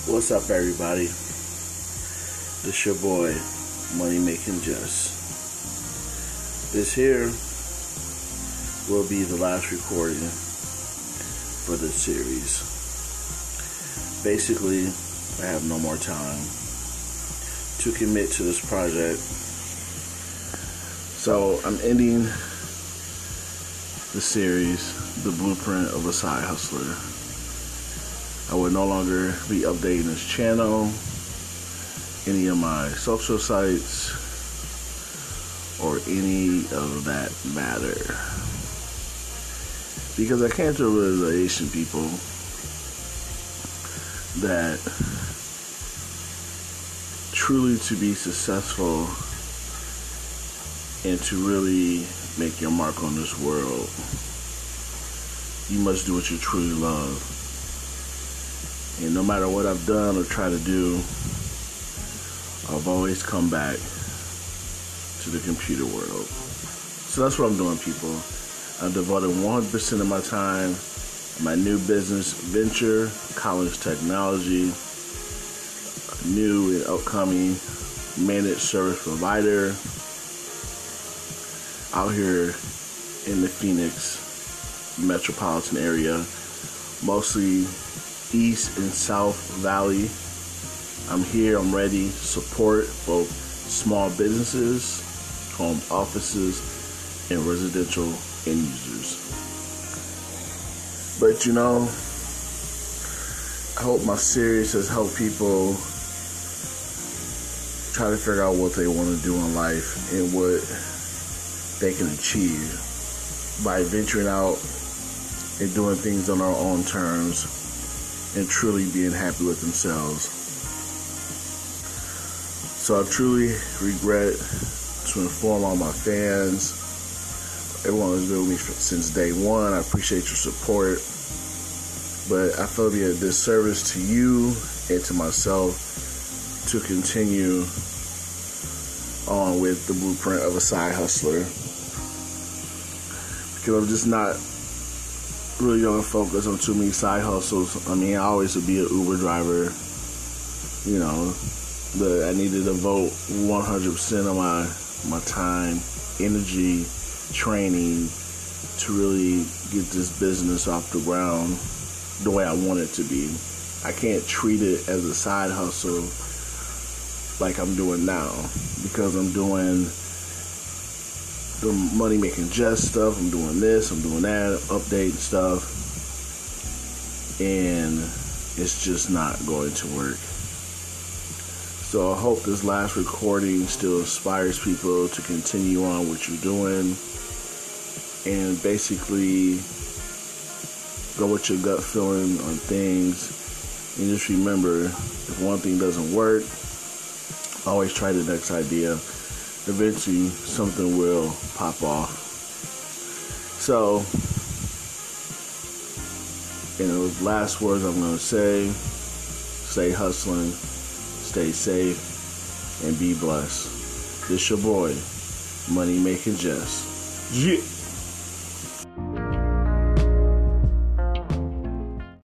What's up, everybody? This your boy, Money Making Just. This here will be the last recording for this series. Basically, I have no more time to commit to this project. So I'm ending the series, The Blueprint of a Side Hustler. I will no longer be updating this channel, any of my social sites, or any of that matter. Because I came to a realization, people, that truly to be successful and to really make your mark on this world, you must do what you truly love. And no matter what I've done or tried to do, I've always come back to the computer world. So that's what I'm doing, people. I'm devoting 100% of my time my new business venture, Collins Technology, new and upcoming managed service provider out here in the Phoenix metropolitan area, mostly East and South Valley. I'm here, I'm ready to support both small businesses, home offices, and residential end users. But you know, I hope my series has helped people try to figure out what they want to do in life and what they can achieve by venturing out and doing things on our own terms and truly being happy with themselves. So I truly regret to inform all my fans, everyone who's been with me since day one. I appreciate your support, but I feel it'd be a disservice to you and to myself to continue on with the blueprint of a side hustler because I'm just not really gonna focus on too many side hustles. I mean, I always would be an Uber driver. You know, but I needed to devote 100% of my my time, energy, training to really get this business off the ground the way I want it to be. I can't treat it as a side hustle like I'm doing now because I'm doing the money making just stuff. I'm doing this, I'm doing that, update stuff. And it's just not going to work. So I hope this last recording still inspires people to continue on what you're doing and basically go with your gut feeling on things. And just remember if one thing doesn't work, always try the next idea eventually something will pop off. So, in the last words I'm going to say, stay hustling, stay safe, and be blessed. This your boy, Money Making Just. Yeah.